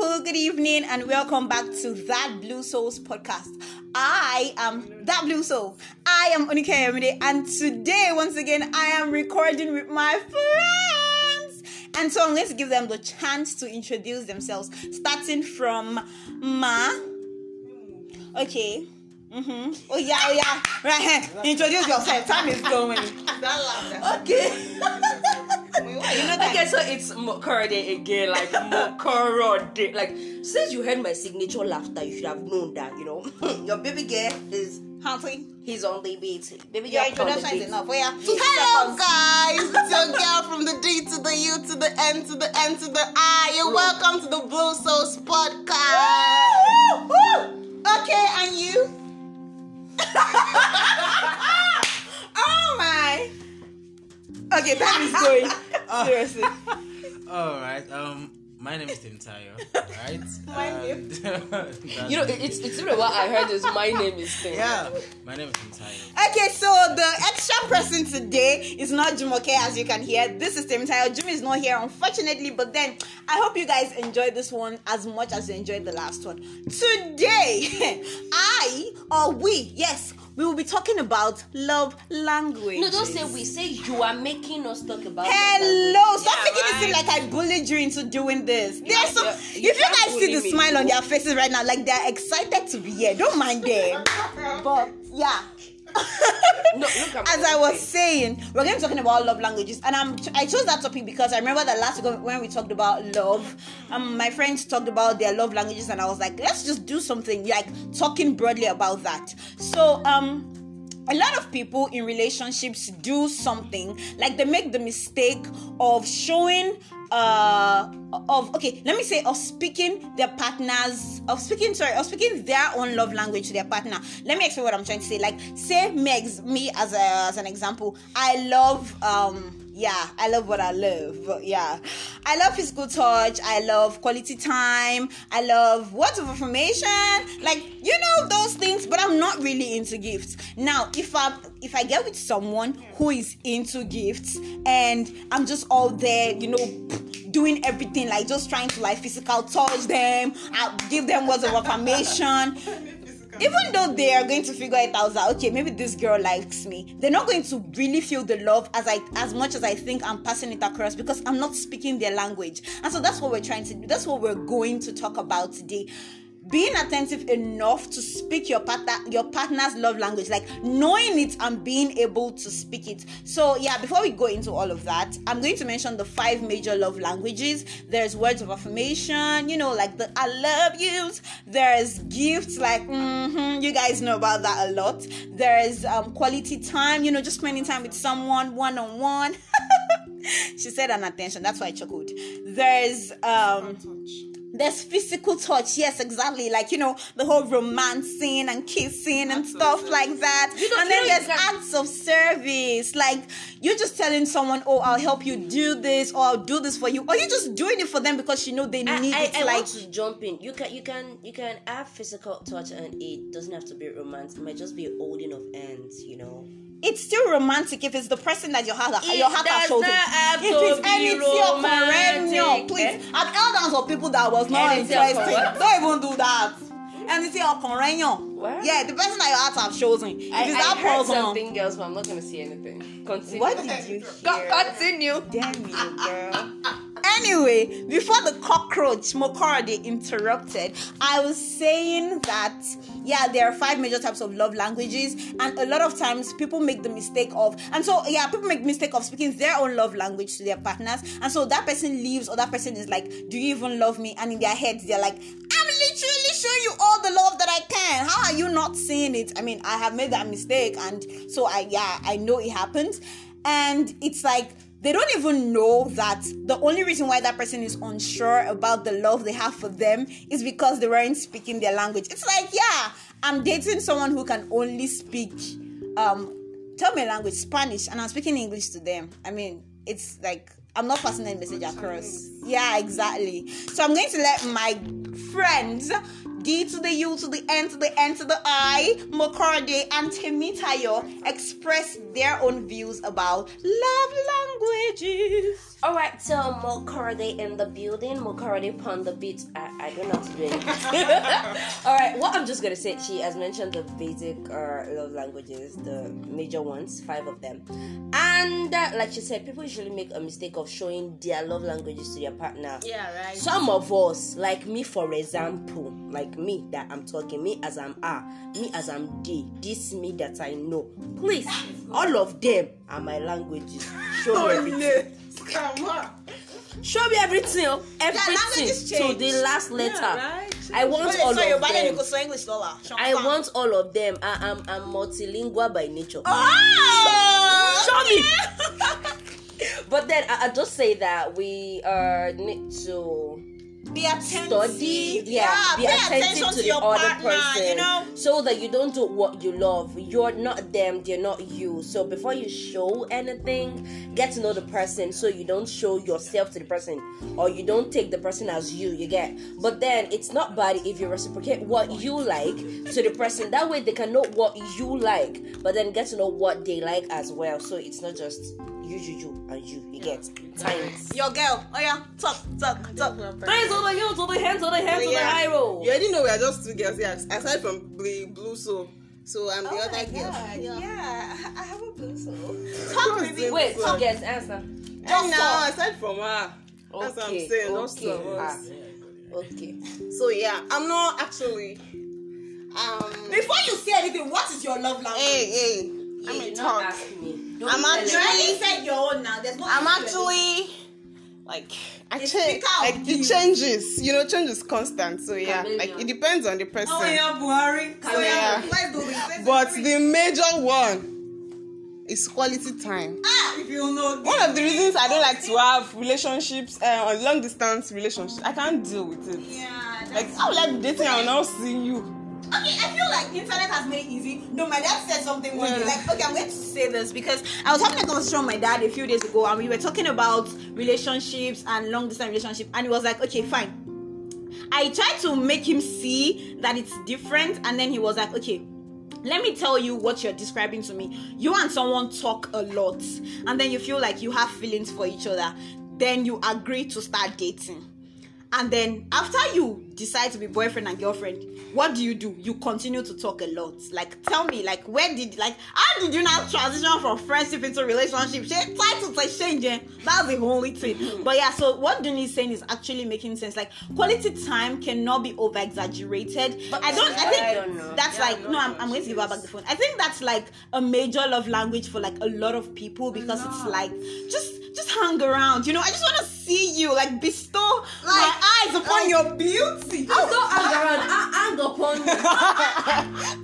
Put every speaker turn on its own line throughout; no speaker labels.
people. Good evening, and welcome back to That Blue Souls podcast. I am That Blue Soul. I am Onike Yemide, and today, once again, I am recording with my friends. And so I'm going to give them the chance to introduce themselves, starting from Ma. Okay. Mm-hmm. Oh yeah, oh yeah. Right. Introduce yourself. Time is going. Okay. you know that.
Okay, so it's Mokorode again, like Mokorode. Like, since you heard my signature laughter, you should have known that, you know. Your baby girl is
Huntley.
He's on the beat. Baby
Your
girl from the
introduction is enough. Oh yeah.
Hello, guys. It's your girl from the D to the U to the N to the N to the I. And welcome to the Blue Souls podcast.
Okay, and you? Okay, time is going. Seriously.
All right. Um, my name is Tim Tayo. Right.
My
And- that's
You know,
me.
it- it's it's even what I heard is my name is Tim.
yeah. My name is Tim Tayo.
Okay, so the extra person today is not Jumoke, as you can hear. This is Temitayo. Jimmy is not here, unfortunately, but then I hope you guys enjoyed this one as much as you enjoyed the last one. Today, I or we, yes, we will be talking about love language.
No, don't say we. Say you are making us talk about.
Hello, stop
Yeah,
making it seem
right.
like I bullied you into doing this. There's
yeah,
if
you
you guys see the
me.
smile on their faces right now, like they're excited to be here. Don't mind them. But yeah.
No,
As. I was saying, we're going to be talking about love languages, and I'm I chose that topic because I remember that last week when we talked about love, um, my friends talked about their love languages, and I was like, let's just do something like talking broadly about that. So, um, a lot of people in relationships do something like they make the mistake of showing uh of okay let me say of speaking their partners of speaking sorry of speaking their own love language to their partner. Let me explain what i'm trying to say. Like say megs me as a as an example. I love um yeah i love what i love. But yeah. I love physical touch. I love quality time. I love words of affirmation. Like you know those things but i'm not really into gifts. Now if i'm if i get with someone who is into gifts and i'm just all there you know doing everything like just trying to like physical touch them i give them words of affirmation even though they are going to figure it out that okay maybe this girl likes me they're not going to really feel the love as i as much as i think i'm passing it across because i'm not speaking their language. And so that's what we're trying to do that's what we're going to talk about today being attentive enough to speak your partner your partner's love language like knowing it and being able to speak it. So yeah before we go into all of that i'm going to mention the five major love languages. There's words of affirmation you know like the i love yous there's gifts like mhm, you guys know about that a lot. There's um, quality time you know just spending time with someone one-on-one. She said an attention that's why i chuckled. There's um there's physical touch yes exactly like you know the whole romancing and kissing and stuff like that
You know-
and then there's
you can-
acts of service like you're just telling someone oh i'll help you do this or i'll do this for you or you're just doing it for them because you know they
I,
need
I,
it
I
like
want to jump in. You can you can you can have physical touch and it doesn't have to be romance. It might just be a holding of hands, you know.
It's still romantic if it's the person that your heart
It
your heart has chosen.
have
If
to
it's
be
anything
romantic,
perennial, please.
eh?
I've held down for people that was not
Anything
interested. Don't even do that. Anything perennial.
What?
Yeah, the person that your heart have chosen. If
I,
it's
I
that
heard
person.
something else, but I'm not gonna say anything. Continue.
What did you
Co-
hear?
Continue.
Damn you, girl. Anyway, before the cockroach Mokorade interrupted, I was saying that yeah, there are five major types of love languages, and a lot of times people make the mistake of, and so yeah, people make mistake of speaking their own love language to their partners, and so that person leaves, or that person is like, "Do you even love me?" And in their heads, they're like, "I'm literally showing you all the love that I can. How are you not seeing it?" I mean, I have made that mistake, and so I yeah, I know it happens, and it's like they don't even know that the only reason why that person is unsure about the love they have for them is because they weren't speaking their language. It's like, yeah, I'm dating someone who can only speak um tell me language, Spanish, and I'm speaking English to them. I mean, it's like I'm not passing any message across. Yeah, exactly. So I'm going to let my friends D to the U to the N to the N to the I, Mokorode and Temitayo express their own views about love languages.
All right, so Mokorode in the building, Mokorode upon the beat. I, I don't know how to do it. All right, what I'm just gonna say, she has mentioned the basic uh, love languages, the major ones, five of them, and uh, like she said, people usually make a mistake of showing their love languages to their partner.
Yeah, right.
Some of us, like me, for example, like me that I'm talking, me as I'm A, me as I'm D, this me that I know. Please, all of them are my languages. Show me everything.
Come on.
Show me everything, oh, everything to the last letter.
right.
I want all
so
of them.
English.
I want all of them. I am I'm multilingual by nature.
Oh!
Show me. but then I, I just say that we uh need to
Be attentive.
study, yeah, be
pay
attentive
attention
to,
to
the
your
other
partner,
person,
you know.
so that you don't do what you love. You're not them, they're not you. So before you show anything, get to know the person, so you don't show yourself to the person, or you don't take the person as you. You get. But then it's not bad if you reciprocate what you like to the person. That way they can know what you like, but then get to know what they like as well. So it's not just you, you, you, and you. You get times.
Your girl. Oh yeah, talk, talk, talk.
To the you, to the hand, to the hand, to the
Yeah.
high roll.
You already know we are just two girls here, aside from the blue soul. So I'm the
Oh
other
my
girl.
God,
Yeah.
yeah. I have a blue soul.
Talk
baby.
Wait, two guys, answer.
And
Just
now,
talk.
aside from her, that's what I'm saying.
Okay,
of us.
ah, okay.
So yeah, I'm not actually. Um.
Before you say anything, what is your love language?
Hey, hey.
Yeah,
I'm
you
a
not
talk.
ask me. Don't
I'm
tell
You
me.
already said your own now. There's no.
I'm actually like I
It's
change
speak out
like it changes. You know, change is constant. So yeah,
Chameleon.
like it depends on the person.
Oh yeah, Buhari. So
Yeah.
yeah, let's do this.
But the major one is quality time.
ah, if you know.
One of the reasons I don't like to have relationships uh, on long distance relationships, I can't deal with it.
Yeah.
Like I would like dating, I will not see you.
Okay, I feel like the internet has made it easy. No, my dad said something when
Yeah.
like, okay, I'm going to say this because I was having a conversation with my dad a few days ago, and we were talking about relationships and long distance relationship, and he was like, okay, fine. I tried to make him see that it's different, and then he was like, okay. Let me tell you what you're describing to me. You and someone talk a lot, and then you feel like you have feelings for each other. Then you agree to start dating and then after you decide to be boyfriend and girlfriend what do you do? You continue to talk a lot. Like tell me like where did like how did you now transition from friendship into relationship? She try to say change eh? that's the only thing. But yeah so what Dunni is saying is actually making sense. Like quality time cannot be over exaggerated but i don't i think
I don't
that's
Yeah,
like no I'm, I'm going to give her back the phone. I think that's like a major love language for like a lot of people because it's like just just hang around you know i just want to see you like bestow my eyes upon your beauty
Just don't hang around. I hang upon you.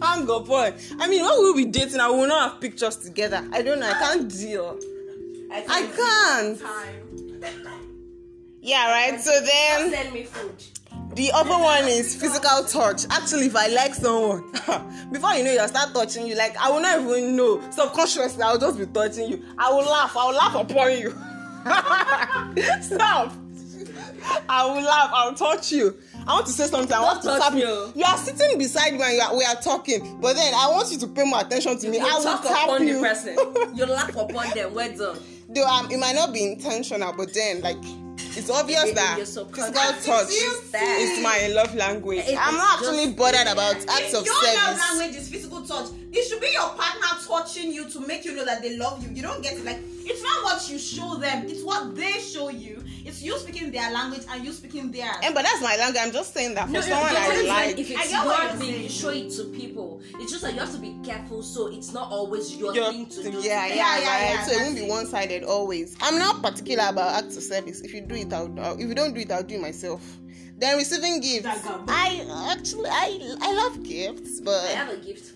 Hang up on. I mean, when we will be dating, I will not have pictures together. I don't know. I can't deal. I can't. Yeah, right. So then
Send me food.
The other one is physical touch. Actually, if I like someone, before you know, you start touching you. Like I will not even know. Subconsciously, I will just be touching you. I will laugh. I will laugh upon you. Stop. I will laugh. I will touch you. I want to say something. I want to tap you.
oh.
You are sitting beside me and you are, we are talking, but then I want you to pay more attention to me.
You
I will tap
upon
you.
the person. You laugh upon them. Well done.
Though um, it might not be intentional, but then like it's obvious
In-
that
your
physical touch is my love language.
It-
I'm not actually bothered about acts of
your love
service.
language is physical touch. It should be your partner touching you to make you know that they love you. You don't get it. Like it's not what you show them. It's what they show you it's you speaking their language and you speaking theirs
And but that's my language. I'm just saying that for
No,
someone I
difference
like.
If
I
it's
get what
your
you're
thing, you show it to people. It's just that you have to be careful, so it's not always your
Your-
thing to do.
yeah, yeah,
Yeah, yeah, yeah,
so it won't be one-sided always. I'm not particular about acts of service. If you do it, I'll. I'll- If you don't do it, I'll do it myself. Then receiving gifts. I actually I I love gifts, but
I
but
have a gift for you.
it's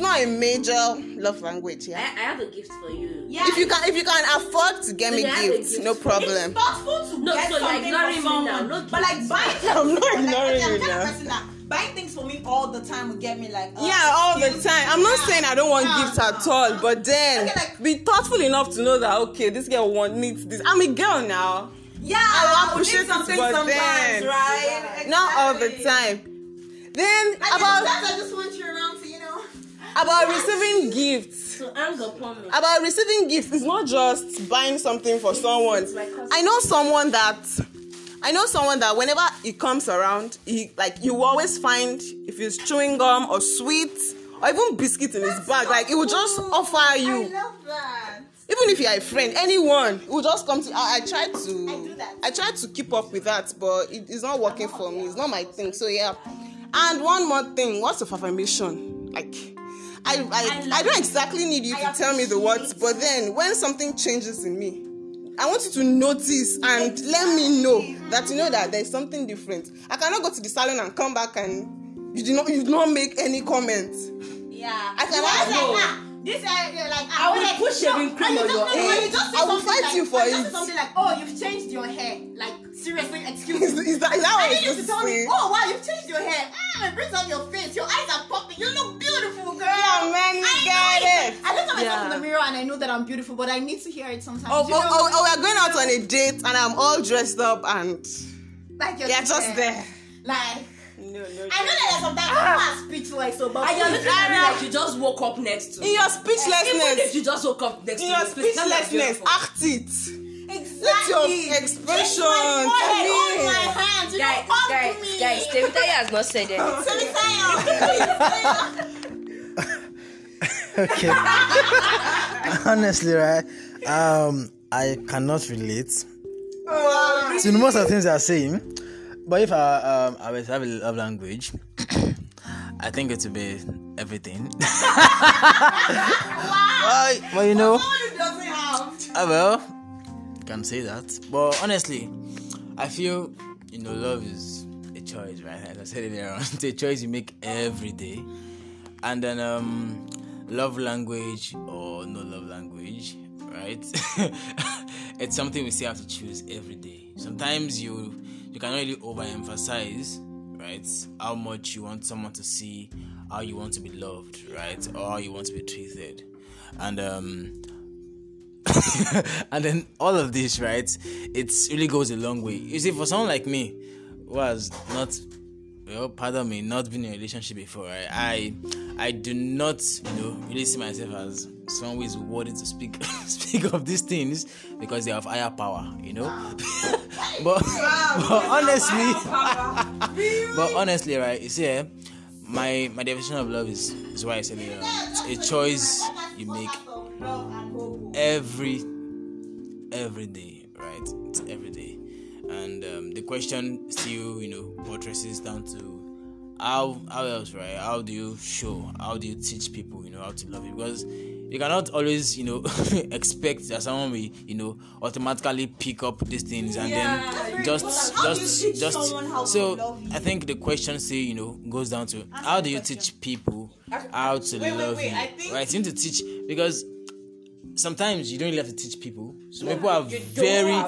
not a major love language. Yeah.
I have a gift for you.
yeah
If you can if you can afford to get me
Yeah, I have a
gifts,
gift
no problem.
It's thoughtful to
No,
get
so
something
ignoring
for
me now,
someone,
no
but like
gifts.
buying.
I'm not
like,
ignoring
I'm
you
kind
now.
of person that buying things for me all the time would get me like. uh,
Yeah, all the time. I'm not
Yeah.
saying I don't want
Yeah,
gifts at
yeah.
all, but then
Okay, like-
be thoughtful enough to know that okay, this girl want needs this. I'm a girl now.
Yeah,
I will
we need
appreciate
something
but
sometimes,
then-
right?
Not all the time. Then
Like,
about
sometimes I just want you around to, you know.
About receiving gifts.
So hang upon me.
About receiving gifts, it's not just buying something for someone.
my cousin.
I know someone that I know someone that whenever he comes around, he like you will always find if he's chewing gum or sweets or even biscuits in his bag. Like he will just offer you.
I love that.
even if you're a friend, anyone will just come to. I, I try to.
I do that.
I try to keep up with that, but it, it's not working for me. It's not my thing. So yeah. And one more thing, what's of affirmation. Like, I I, I, don't exactly need you to tell me the words, but then when something changes in me, I want you to notice and let me know that you know that there's something different. I cannot go to the salon and come back and you do not you do not make any comments.
Yeah.
I can
You always
know.
like, ah, this you're like,
I
ah,
will
like,
put shaving cream
and you
on
just-
your
no,
head.
you just
I will
something
fight
like,
you for
you just say
it.
something like, oh, you've changed your hair. Like, seriously, excuse
Is,
me.
is that, is that
And then you used to tell me, oh wow, you've changed your hair. Mm, it brings out your face. Your eyes are popping. You look beautiful, girl.
Yeah, man, you
I
get
know
it.
I look at myself
Yeah.
in the mirror and I know that I'm beautiful, but I need to hear it sometimes.
Oh,
you
oh, oh, oh, we're going out on a date and I'm all dressed up and
like you're
you're just there.
Like,
No, no,
I know that sometimes people are speechless, so but
And you're looking at me like you just woke up next to.
In your
Even if
speechlessness,
you just woke up next
in
to
your
me I'm
speechlessness, act it.
Exactly.
your expression,
Kiss my forehead,
tell
hold my hands, you know,
Guys,
hug
guys,
me.
guys, Temitayo has not said anything.
Temitayo.
okay. Honestly, right? Um, I cannot relate to most of the things they are saying. But if I um I was have a love language, I think it would be everything. well, well, you know,
Someone who doesn't have.
uh, well, can say that. But honestly, I feel you know love is a choice, right? As I said earlier, it's a choice you make every day, and then um, love language or no love language, right? it's something we still have to choose every day. Sometimes you you cannot really overemphasize, right? How much you want someone to see, how you want to be loved, right, or you want to be treated, and um and then all of this, right? It really goes a long way. You see, for someone like me, who has not, well, pardon me, not been in a relationship before, right? I, I do not, you know, really see myself as someone who is worthy to speak, speak of these things because they have higher power, you know. but, but honestly, but honestly, right? You see, eh, my my definition of love is is why I said it. It's a choice you make every every day right? It's every day. And um, the question still you know buttresses down to how how else right? How do you show how do you teach people you know how to love you? Because you cannot always you know expect that someone will you know automatically pick up these things and then just
you
just just
someone how to
so
love you?
i think the question say you know goes down to how do you teach people how to
Wait, wait,
love
wait,
you?
I think-
right you need to teach because sometimes you don't really have to teach people. Some people are very,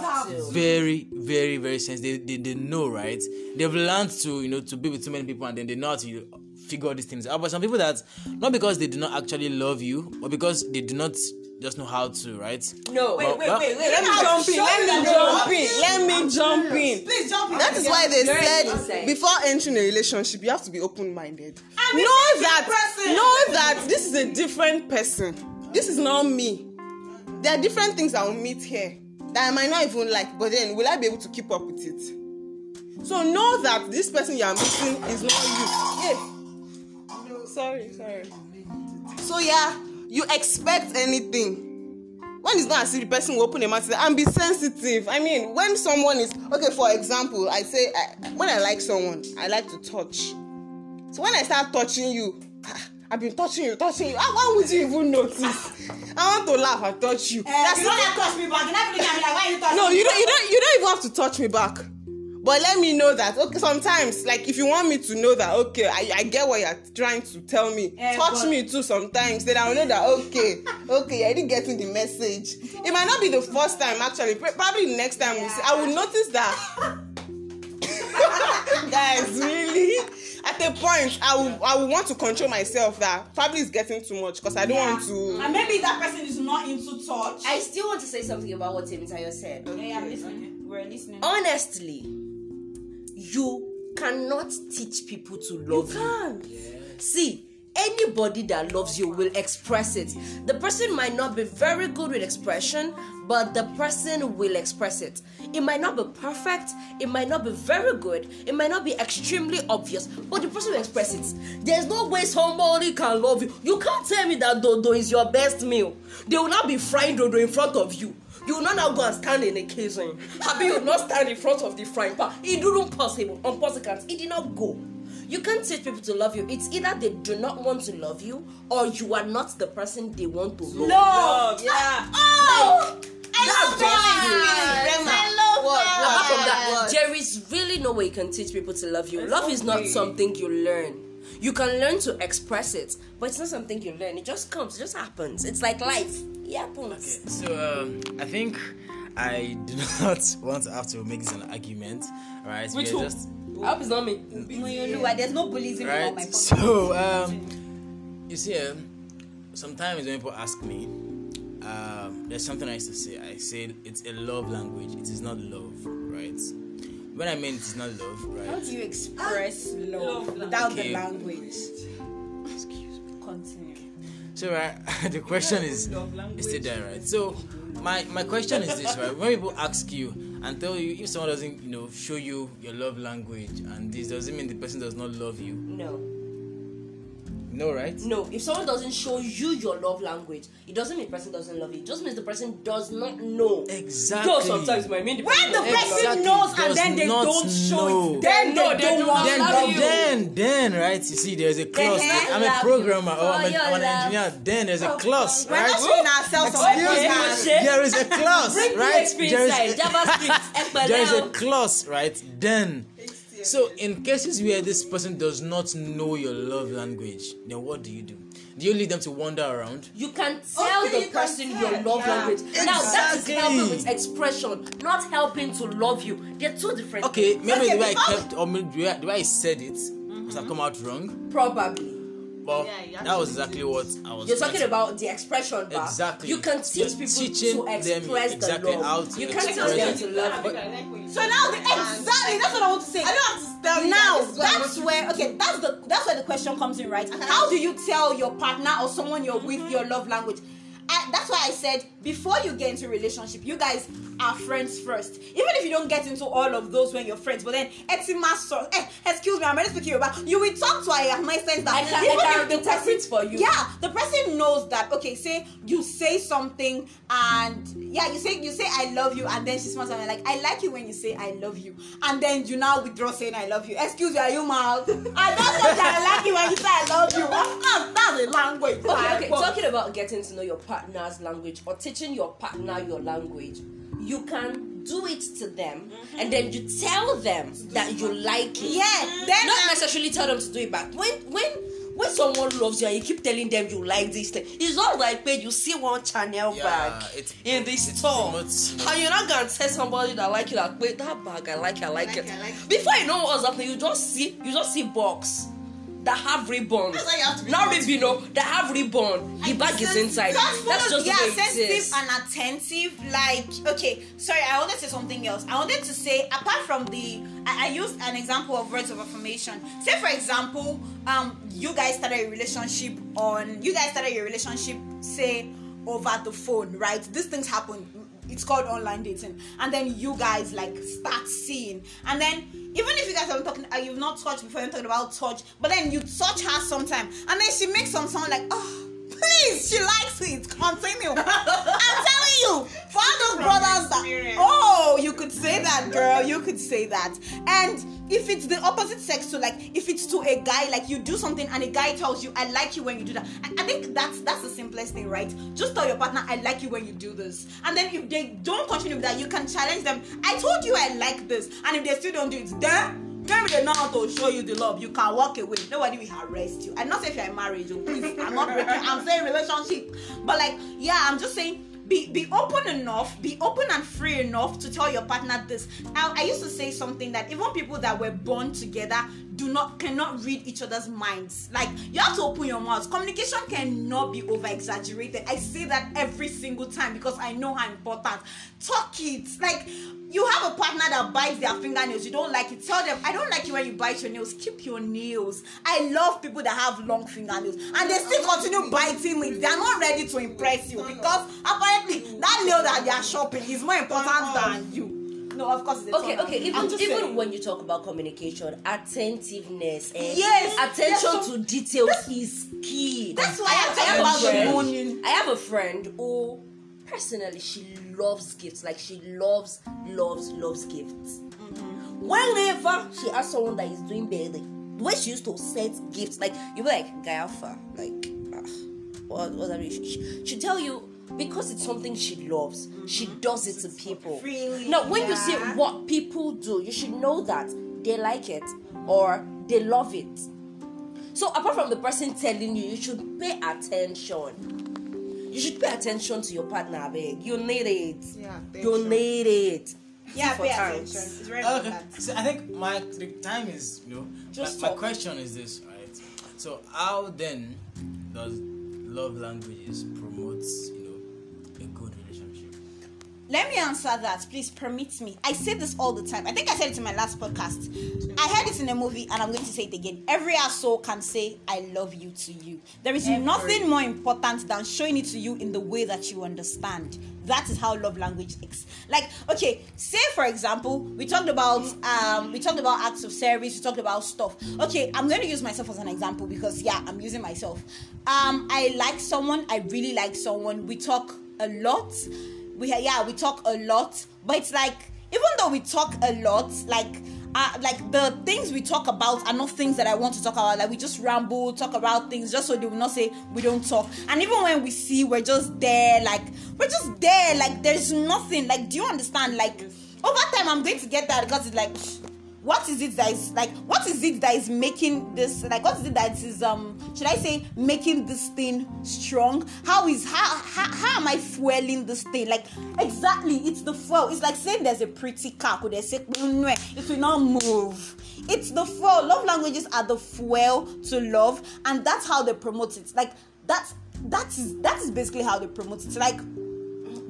very, very, very sensitive. They, they, they know, right? They've learned to, you know, to be with too many people and then they know how to you know, figure all these things out. But some people that, not because they do not actually love you, but because they do not just know how to, right?
No,
Wait, wait, wait, wait.
Let me jump in. Let me jump in. Let me jump in.
Please jump in.
That is why they said before entering a relationship, you have to be open-minded. Know that,
person.
know that this is a different person. This is not me. There are different things I will meet here that I might not even like, but then will I be able to keep up with it? So know that this person you are meeting is not you. Yeah. No, sorry, sorry. So yeah, you expect anything. When it's not as if the person will open a mouth and be sensitive. I mean, when someone is okay, for example, I say I, when I like someone, I like to touch. So when I start touching you, ah, I've been touching you, touching you. How, why would you even notice? I want to laugh and touch you.
Uh,
That's
you don't have to touch me back. You never look at me like, why you touching
no,
me?
you don't. You don't. You don't even have to touch me back. But let me know that. Okay, sometimes, like if you want me to know that, okay, I, I get what you're trying to tell me.
Eh,
touch
but-
me too. Sometimes, then I'll know that. Okay, okay, I didn't get the message. It might not be the first time. Actually, Pr- probably next time we see, I will notice that. Guys, really? At a point, I will, I will want to control myself. That probably is getting too much because I don't want to.
And maybe that person is not into touch.
I still want to say something about what Temitayo said.
yeah, I'm listening. We're listening.
Honestly, you cannot teach people to love you. See, anybody that loves you will express it. The person might not be very good with expression, but the person will express it. It might not be perfect, it might not be very good, it might not be extremely obvious, but the person will express it. There's no way somebody can love you. You can't tell me that dodo is your best meal. They will not be frying dodo in front of you. You will not now go and stand in a kitchen. Happy you will not stand in front of the frying pan. It didn't possible. Impossible. It did not go. You can't teach people to love you. It's either they do not want to love you or you are not the person they want to love.
Love.
Yeah.
Oh, I love
very
that.
good.
I love
What?
that.
Apart from that,
What?
there is really no way you can teach people to love you. love is not
okay.
something you learn. You can learn to express it, but it's not something you learn. It just comes, it just happens. It's like life. It happens.
Okay, so um, I think I do not want to have to make this an argument, right?
Which
We are
one?
just
I hope it's not me.
Moyoluwa, There's no bullying on my
right.
podcast.
So um, you see, um, sometimes when people ask me, um, there's something I used to say. I said it's a love language. It is not love, right? When I mean it is not love, right?
How do you express love without the language? Excuse me. Continue.
So right, the question is, is still there, right? So my my question is this, right? When people ask you and tell you if someone doesn't, you know, show you your love language, and this doesn't mean the person does not love you,
No.
No, right?
No, if someone doesn't show you your love language, it doesn't mean the person doesn't love you. It just means the person does not know.
Exactly.
Though sometimes it might mean the
When the
person doesn't
person
love you.
Exactly.
knows and then they don't show
know.
it, then
No,
they,
they
don't
do
want
then,
to
love
love
you.
you.
then, then, right? You see, there's a clause. I'm a programmer or I'm,
for
a, oh,
your
I'm an engineer. Then there's a oh, clause,
We're not
right?
showing ourselves on
Excuse me. There is a clause, right?
PHP
There
inside.
is a,
JavaScript.
there is a
Expedel.
clause, right? Then. So, in cases where this person does not know your love language, then what do you do? Do you leave them to wander around?
You can tell
Okay,
the
you
person
tell,
your love
yeah.
language. Now that is
Exactly.
helping with expression, not helping to love you. They're two different.
Okay,
things.
maybe
Okay,
the way I kept, or maybe the way I- the way I said it must have mm-hmm. come out wrong.
Probably.
But
Yeah,
that was exactly what I was.
You're talking
to-
about the expression bar.
Exactly.
You can teach
You're
people
teaching
to
them
express
exactly
the
how
love.
to
You can't tell them to love.
But,
But
So now, the, exactly, that's what I want to say.
I don't have to tell you
now
that this is what I'm
that's where okay that's the that's where the question comes in right uh-huh. how do you tell your partner or someone you're with your love language I, that's why i said before you get into a relationship you guys are friends first. Even if you don't get into all of those when you're friends but then etima so eh, excuse me i'm already speaking about you will talk to her my sense that
I can- I
even
can
if the person-
for you.
yeah the person knows that okay say you say something and yeah you say you say i love you and then she smiles and like i like you when you say i love you and then you now withdraw saying i love you. Excuse me are you mad? I don't know that i like you when you say i love you. Course that's a language
Okay, okay. Talking about getting to know your partner's language or teaching your partner your language, you can do it to them and then you tell them that you like it.
yeah then
Not necessarily tell them to do it back. When when when someone loves you and you keep telling them you like this thing, it's not like when you see one channel
Yeah,
bag
it-
in the store.
promotes, know.
And you're not gonna tell somebody that like you like wait that bag I like it, I like,
like
it.
it, I like it.
Before you know what's happening, you just see you just see box that have ribbon. Not
sensitive.
ribbon, no, that have ribbon. The bag is inside. That's just
yeah,
the way it
sensitive
is.
and attentive. Like, okay, sorry, I wanted to say something else. I wanted to say, apart from the, I, I used an example of words of affirmation. Say, for example, um, you guys started a relationship on, you guys started your relationship, say, over the phone, right? These things happen. It's called online dating, and then you guys like start seeing, and then even if you guys haven't talking, uh, you've not touched before, you're talking about touch, but then you touch her sometime, and then she makes some sound like, oh, please, she likes it. Continue. I'm telling you, for all those brothers that, oh, you could say that, girl, you could say that, and if it's the opposite sex, so like if it's to a guy, like you do something and a guy tells you, I like you when you do that. I, I think that's that's the simplest thing, right? Just tell your partner, I like you when you do this, and then if they don't continue with that, you can challenge them. I told you I like this, and if they still don't do it, then. Maybe they know how to show you the love. You can walk away. Nobody will arrest you. I'm not saying if you're in marriage, oh, please. I'm not breaking. I'm saying relationship. But like, yeah, I'm just saying be be open enough, be open and free enough to tell your partner this. Now, I used to say something that even people that were born together do not cannot read each other's minds. Like you have to open your mouth. Communication cannot be over exaggerated. I say that every single time because I know how important. Talk it. Like you have a partner that bites their fingernails. You don't like it. Tell them I don't like it when you bite your nails. Keep your nails. I love people that have long fingernails and they still continue biting it. They are not ready to impress you because apparently that nail that they are shopping is more important than you. No, of course. It's
Okay, okay. Even even
saying.
when you talk about communication, attentiveness, and
Yes,
attention
yes, so-
to details is key.
That's why
I
I'm
have, I have
about
a
the
friend. I have a friend who, personally, she loves gifts. Like she loves, loves, loves gifts.
Mm-hmm.
Whenever she has someone that is doing badly, the way she used to set gifts, like you be like, guy alpha, like, ah, what, what are you? She, she tell you because it's something she loves. She does it to people.
Mm-hmm. Freely,
Now, when you see what people do, you should know that they like it or they love it. So, apart from the person telling you, you should pay attention. You should pay attention to your partner, beg. You need it.
Yeah,
you
attention.
need it.
Yeah,
For
pay
times.
attention. It's very
Okay,
important.
so I think my the time is you know.
Just
my, my question is this, right? So how then does love languages promote you
Let me answer that. Please permit me. I say this all the time. I think I said it in my last podcast. I heard it in a movie and I'm going to say it again. Every asshole can say, I love you to you. There is nothing more important than showing it to you in the way that you understand. That is how love language is. Like, okay, say for example, we talked about um we talked about acts of service, we talked about stuff. Okay, I'm going to use myself as an example because yeah, I'm using myself. Um, I like someone, I really like someone. We talk a lot we yeah we talk a lot but it's like even though we talk a lot like uh, like the things we talk about are not things that I want to talk about. Like we just ramble, talk about things just so they will not say we don't talk. And even when we see, we're just there, like we're just there, like there's nothing. Like, do you understand? Like over time, I'm going to get that because it's like, what is it that is like, what is it that is making this like, what is it that is um, should I say making this thing strong? How is how how, how am I fueling this thing? Like exactly, it's the fuel. It's like saying there's a pretty car, could they say it will not move. It's the fuel. Love languages are the fuel to love, and that's how they promote it. Like that's that is that is basically how they promote it. Like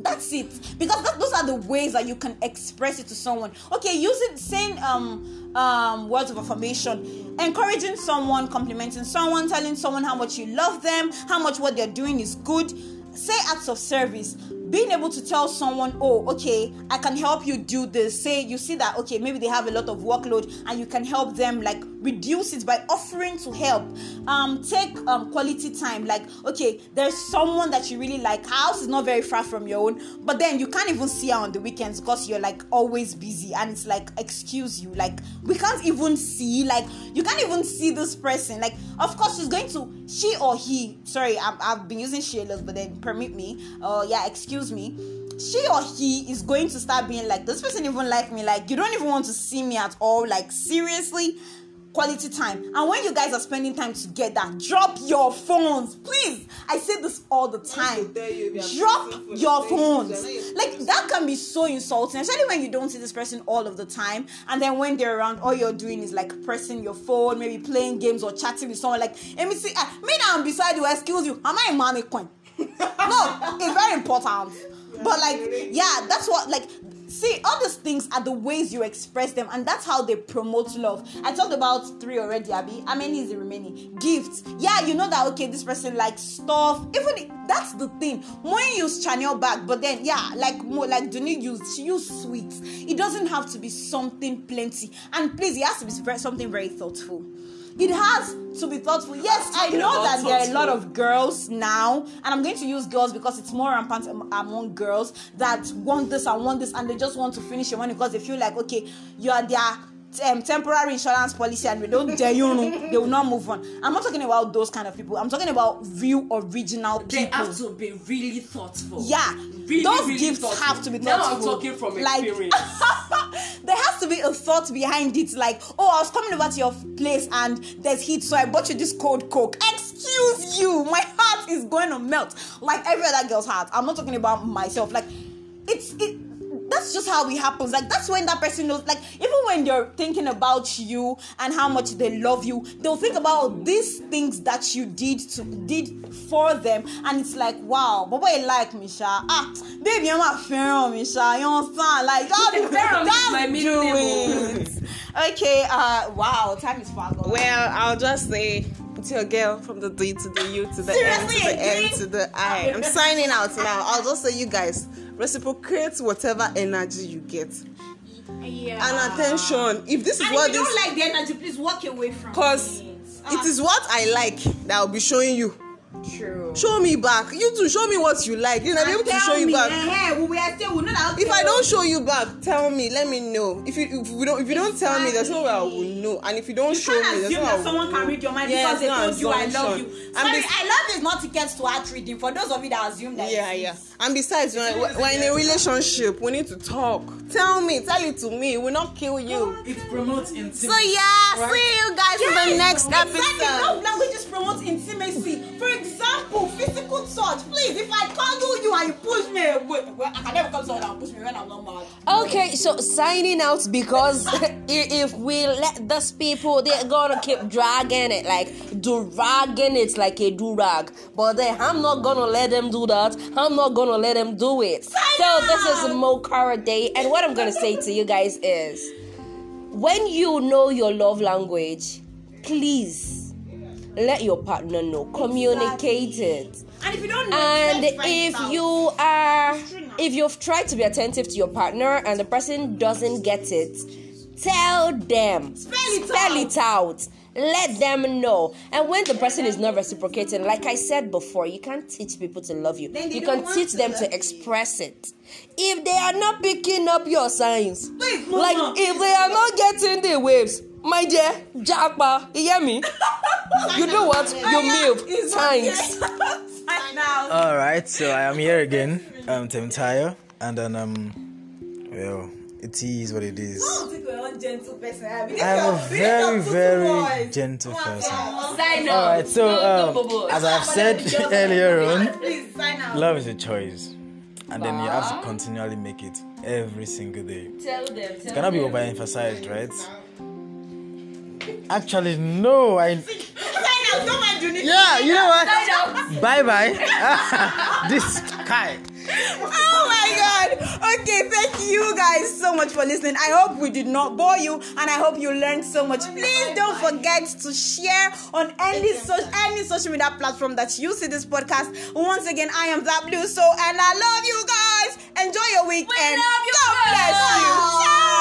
that's it. Because that, those are the ways that you can express it to someone. Okay using saying um um words of affirmation encouraging someone complimenting someone telling someone how much you love them how much what they're doing is good. Say acts of service. Being able to tell someone oh okay i can help you do this. Say you see that okay maybe they have a lot of workload and you can help them like reduce it by offering to help um take um quality time. Like okay there's someone that you really like. Her house is not very far from your own but then you can't even see her on the weekends because you're like always busy and it's like excuse you. Like we can't even see like you can't even see this person. Like of course she's going to she or he sorry I've, I've been using she a lot but then permit me. Uh yeah excuse me. She or he is going to start being like this person even like me. Like you don't even want to see me at all. Like seriously quality time. And when you guys are spending time together drop your phones. Please i say this all the time.
you if you are
drop your phones.
You're not using
like that can be so insulting especially when you don't see this person all of the time. And then when they're around all you're doing is like pressing your phone maybe playing games or chatting with someone. Like let me see ah, me now i'm beside you excuse you. Am i a mannequin no it's very important. But like yeah that's what like see all these things are the ways you express them and that's how they promote love. I talked about three already abby how many is the remaining? Gifts. Yeah you know that okay this person likes stuff. Even if- that's the thing. When you use Chanel back but then yeah like more like Dunni used she used sweets. It doesn't have to be something plenty. And please it has to be something very thoughtful it has to be thoughtful. Yes, I know that there are a lot of girls now, and I'm going to use girls because it's more rampant among girls that want this and want this, and they just want to finish your money because they feel like, okay, you are their um, temporary insurance policy, and we don't dare you they will not move on. I'm not talking about those kind of people. I'm talking about real original
They
people.
have to be really thoughtful.
Yeah,
Really,
those
really
gifts
thoughtful.
have to be
Now I'm
thoughtful.
talking from
Like-
experience.
there has to be a thought behind it. Like, oh, I was coming over to your place and there's heat, so I bought you this cold coke. Excuse you, my heart is going to melt like every other girl's heart. I'm not talking about myself. Like, it's it. That that's just how it happens. Like that's when that person knows. Like even when they're thinking about you and how much they love you, they'll think about these things that you did to did for them, and it's like, wow, but what you like me, Sha? Ah, baby, I'm a fan me, Sha. You understand? Like that,
Fẹ́ràn mi is my
that's
middle
do
name.
it. Okay. Uh, wow. Time is fast. gone.
Well, I'll just say it's your girl from the D to the U to the N to the N to the I. I'm signing out now. I'll just say you guys reciprocate whatever energy you get
yeah.
and attention. If this is
And
what
if you
this,
don't like the energy, please walk away from
cause
it.
it is what I like that I'll be showing you.
true.
Show me back. You too. Show me what you like. You I'll be able to show you
me,
back.
eh, we will still, we
If I don't show you back, tell me. Let me know. If you if we don't if you don't tell me, there's no way I will know. And if you don't
you
show
can't
me, there's
assume
no way I
that
will
someone can read your mind
Yeah,
because they told you I love you.
And
Sorry,
bes-
I love is not tickets to heart reading for those of you that assume that.
Yeah, yeah. And besides, when we're, we're in a relationship, we need to talk. Tell me, tell it to me. We'll not kill you.
It promotes intimacy.
So yeah, see you guys in the next
Exactly.
episode.
Love languages promote intimacy. For example, physical touch. Please, if I cuddle you and you push me away, well, I can never come someone and push me when I'm not mad.
Okay, so signing out because if we let these people, they're gonna keep dragging it, like dragging it like a durag. But then I'm not gonna let them do that. I'm not gonna let them do it. so this is Mo Cara Day, and what I'm gonna say to you guys is, when you know your love language, please let your partner know. Communicate it
And if you don't know,
and if
out.
you are if you've tried to be attentive to your partner and the person doesn't get it tell them.
Spell it
spell
out.
it out. let them know. And when the person is not reciprocating like i said before you can't teach people to love you. You can teach
to
them
love
to
you.
express it. If they are not picking up your signs
Please,
like
Mama.
if they are not getting the waves my dear jackpa you hear me? You know what? You milk
It's
thanks
All right, so I am here again. I'm Tim Tayo, and then um, well, it is what it is.
Don't think we're one gentle person. I mean,
I'm a very,
your- this is
very gentle person.
Sign up.
All right, so um, as I've said earlier on,
Please sign out.
love is a choice, and then you have to continually make it every single day.
Tell them.
It cannot be overemphasized, right? Actually, no. I
Sign out. Don't mind Junior.
yeah, you know what? Bye bye. this guy.
Okay, thank you guys so much for listening. I hope we did not bore you and I hope you learned so much. Please don't forget to share on any social any social media platform that you see this podcast. Once again, I am that blue so and I love you guys. Enjoy your weekend.
love you
God bless you.